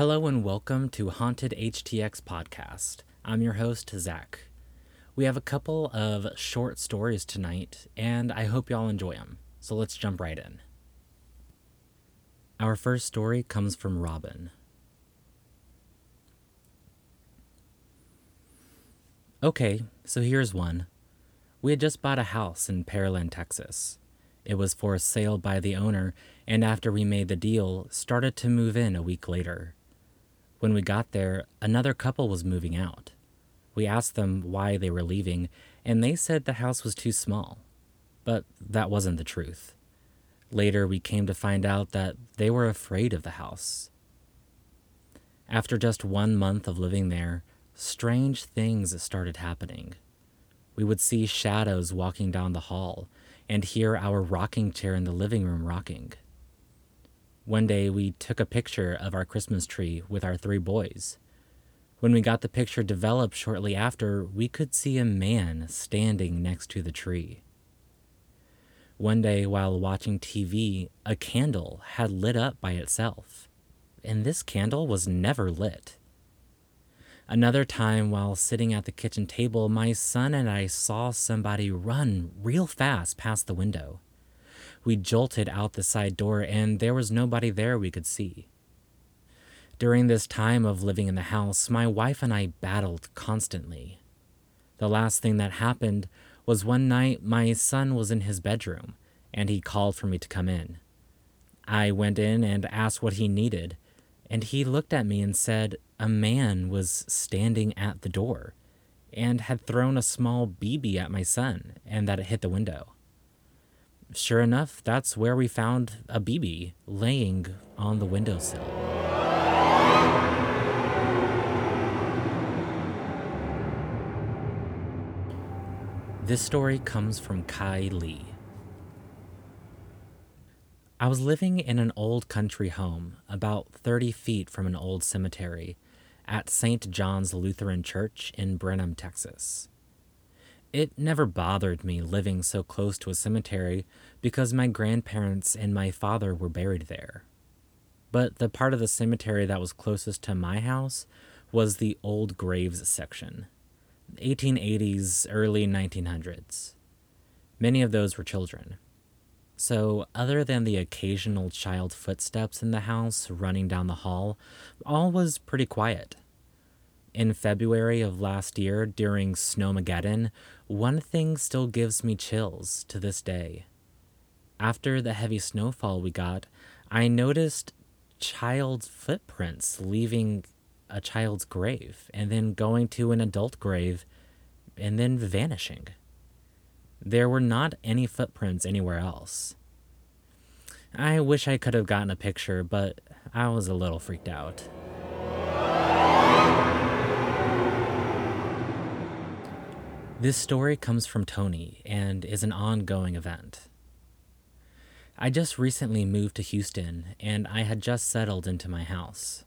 Hello and welcome to Haunted HTX Podcast. I'm your host, Zach. We have a couple of short stories tonight, and I hope y'all enjoy them. So let's jump right in. Our first story comes from Robin. Okay, so here's one. We had just bought a house in Pearland, Texas. It was for sale by the owner, and after we made the deal, started to move in a week later. When we got there, another couple was moving out. We asked them why they were leaving, and they said the house was too small. But that wasn't the truth. Later, we came to find out that they were afraid of the house. After just one month of living there, strange things started happening. We would see shadows walking down the hall and hear our rocking chair in the living room rocking. One day, we took a picture of our Christmas tree with our three boys. When we got the picture developed shortly after, we could see a man standing next to the tree. One day, while watching TV, a candle had lit up by itself, and this candle was never lit. Another time, while sitting at the kitchen table, my son and I saw somebody run real fast past the window. We jolted out the side door, and there was nobody there we could see. During this time of living in the house, my wife and I battled constantly. The last thing that happened was one night my son was in his bedroom, and he called for me to come in. I went in and asked what he needed, and he looked at me and said a man was standing at the door and had thrown a small BB at my son and that it hit the window. Sure enough, that's where we found a BB laying on the windowsill. This story comes from Kylie. I was living in an old country home about 30 feet from an old cemetery at St. John's Lutheran Church in Brenham, Texas. It never bothered me living so close to a cemetery because my grandparents and my father were buried there. But the part of the cemetery that was closest to my house was the old graves section 1880s, early 1900s. Many of those were children. So, other than the occasional child footsteps in the house running down the hall, all was pretty quiet. In February of last year, during Snowmageddon, one thing still gives me chills to this day. After the heavy snowfall we got, I noticed child's footprints leaving a child's grave and then going to an adult grave and then vanishing. There were not any footprints anywhere else. I wish I could have gotten a picture, but I was a little freaked out. This story comes from Tony and is an ongoing event. I just recently moved to Houston and I had just settled into my house.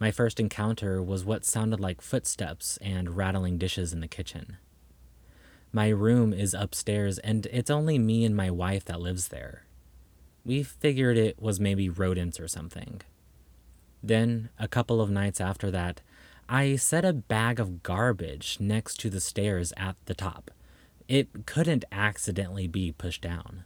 My first encounter was what sounded like footsteps and rattling dishes in the kitchen. My room is upstairs, and it's only me and my wife that lives there. We figured it was maybe rodents or something. Then, a couple of nights after that, I set a bag of garbage next to the stairs at the top. It couldn't accidentally be pushed down.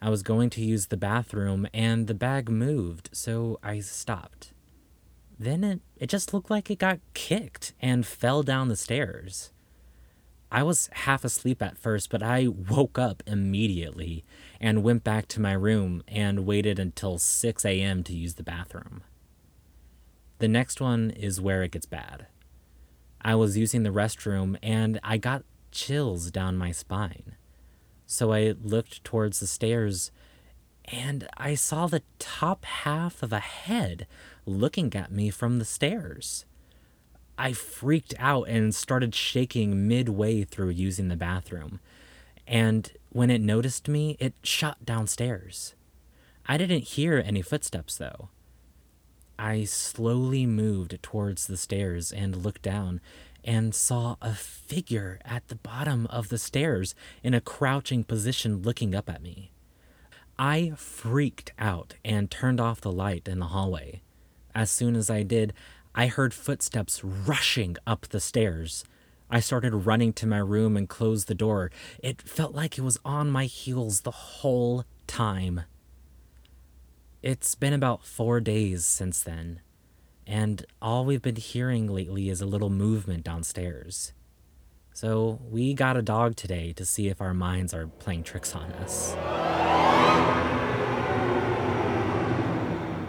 I was going to use the bathroom and the bag moved, so I stopped. Then it, it just looked like it got kicked and fell down the stairs. I was half asleep at first, but I woke up immediately and went back to my room and waited until 6 a.m. to use the bathroom. The next one is where it gets bad. I was using the restroom and I got chills down my spine. So I looked towards the stairs and I saw the top half of a head looking at me from the stairs. I freaked out and started shaking midway through using the bathroom. And when it noticed me, it shot downstairs. I didn't hear any footsteps, though. I slowly moved towards the stairs and looked down and saw a figure at the bottom of the stairs in a crouching position looking up at me. I freaked out and turned off the light in the hallway. As soon as I did, I heard footsteps rushing up the stairs. I started running to my room and closed the door. It felt like it was on my heels the whole time. It's been about four days since then, and all we've been hearing lately is a little movement downstairs. So we got a dog today to see if our minds are playing tricks on us.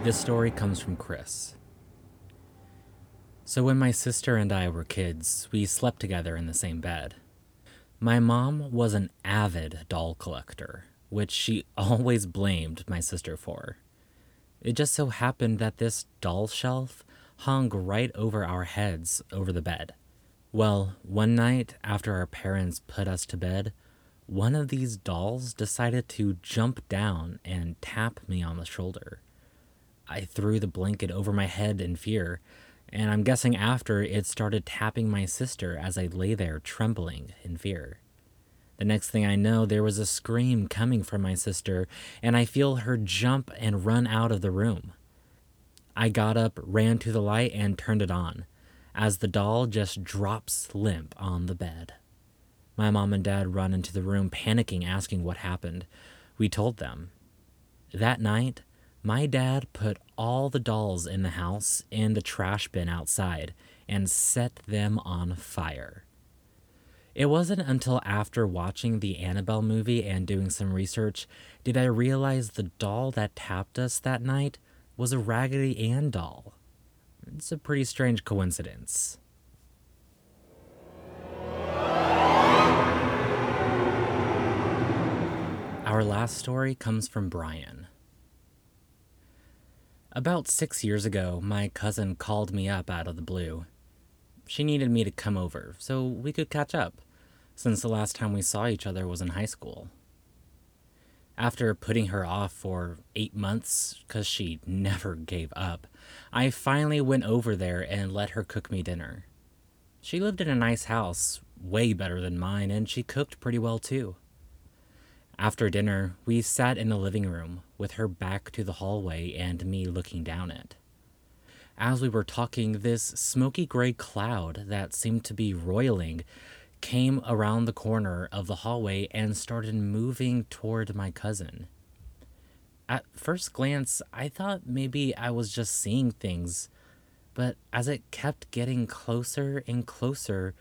This story comes from Chris. So, when my sister and I were kids, we slept together in the same bed. My mom was an avid doll collector, which she always blamed my sister for. It just so happened that this doll shelf hung right over our heads over the bed. Well, one night after our parents put us to bed, one of these dolls decided to jump down and tap me on the shoulder. I threw the blanket over my head in fear, and I'm guessing after it started tapping my sister as I lay there trembling in fear. The next thing I know, there was a scream coming from my sister, and I feel her jump and run out of the room. I got up, ran to the light, and turned it on, as the doll just drops limp on the bed. My mom and dad run into the room, panicking, asking what happened. We told them. That night, my dad put all the dolls in the house in the trash bin outside and set them on fire. It wasn't until after watching the Annabelle movie and doing some research did I realize the doll that tapped us that night was a Raggedy Ann doll. It's a pretty strange coincidence. Our last story comes from Brian. About six years ago, my cousin called me up out of the blue. She needed me to come over so we could catch up, since the last time we saw each other was in high school. After putting her off for eight months, because she never gave up, I finally went over there and let her cook me dinner. She lived in a nice house, way better than mine, and she cooked pretty well too. After dinner, we sat in the living room with her back to the hallway and me looking down it. As we were talking, this smoky gray cloud that seemed to be roiling came around the corner of the hallway and started moving toward my cousin. At first glance, I thought maybe I was just seeing things, but as it kept getting closer and closer,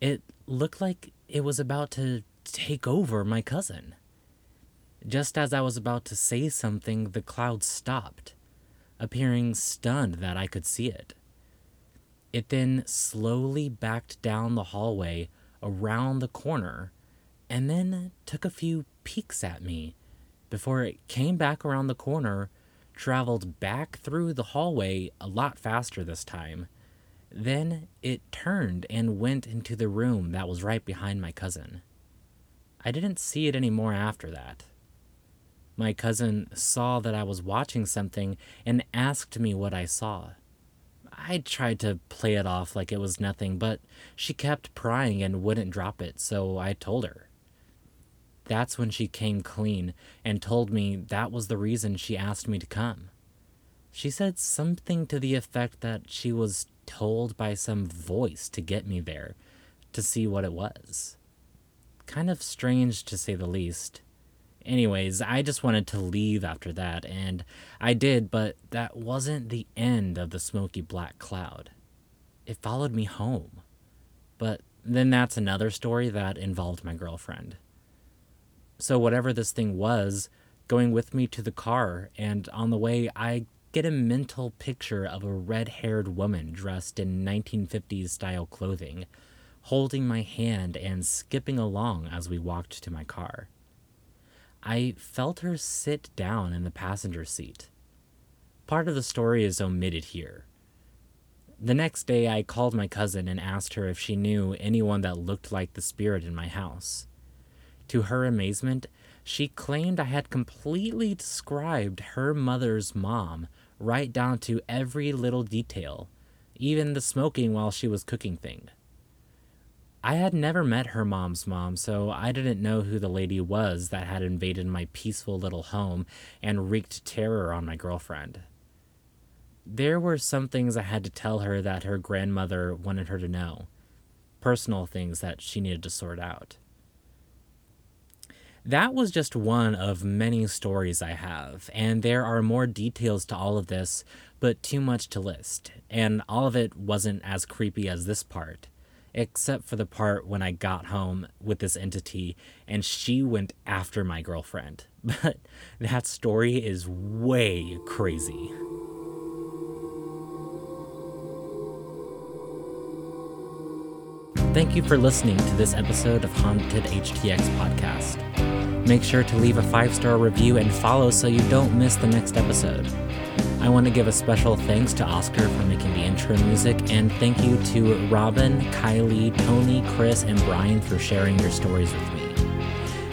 it looked like it was about to take over my cousin. Just as I was about to say something, the cloud stopped, appearing stunned that I could see it. It then slowly backed down the hallway around the corner and then took a few peeks at me before it came back around the corner, traveled back through the hallway a lot faster this time. Then it turned and went into the room that was right behind my cousin. I didn't see it anymore after that. My cousin saw that I was watching something and asked me what I saw. I tried to play it off like it was nothing, but she kept prying and wouldn't drop it, so I told her. That's when she came clean and told me that was the reason she asked me to come. She said something to the effect that she was told by some voice to get me there to see what it was. Kind of strange to say the least. Anyways, I just wanted to leave after that, and I did, but that wasn't the end of the smoky black cloud. It followed me home. But then that's another story that involved my girlfriend. So, whatever this thing was, going with me to the car, and on the way, I get a mental picture of a red haired woman dressed in 1950s style clothing, holding my hand and skipping along as we walked to my car. I felt her sit down in the passenger seat. Part of the story is omitted here. The next day, I called my cousin and asked her if she knew anyone that looked like the spirit in my house. To her amazement, she claimed I had completely described her mother's mom right down to every little detail, even the smoking while she was cooking thing. I had never met her mom's mom, so I didn't know who the lady was that had invaded my peaceful little home and wreaked terror on my girlfriend. there were some things I had to tell her that her grandmother wanted her to know, personal things that she needed to sort out. That was just one of many stories I have, and there are more details to all of this, but too much to list, and all of it wasn't as creepy as this part, except for the part when I got home with this entity and she went after my girlfriend. But that story is way crazy. Thank you for listening to this episode of Haunted HTX Podcast. Make sure to leave a five star review and follow so you don't miss the next episode. I want to give a special thanks to Oscar for making the intro music, and thank you to Robin, Kylie, Tony, Chris, and Brian for sharing your stories with me.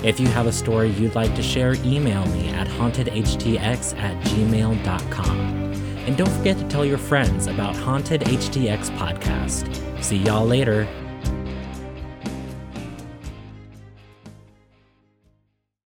If you have a story you'd like to share, email me at hauntedhtx at gmail.com. And don't forget to tell your friends about Haunted HTX Podcast. See y'all later.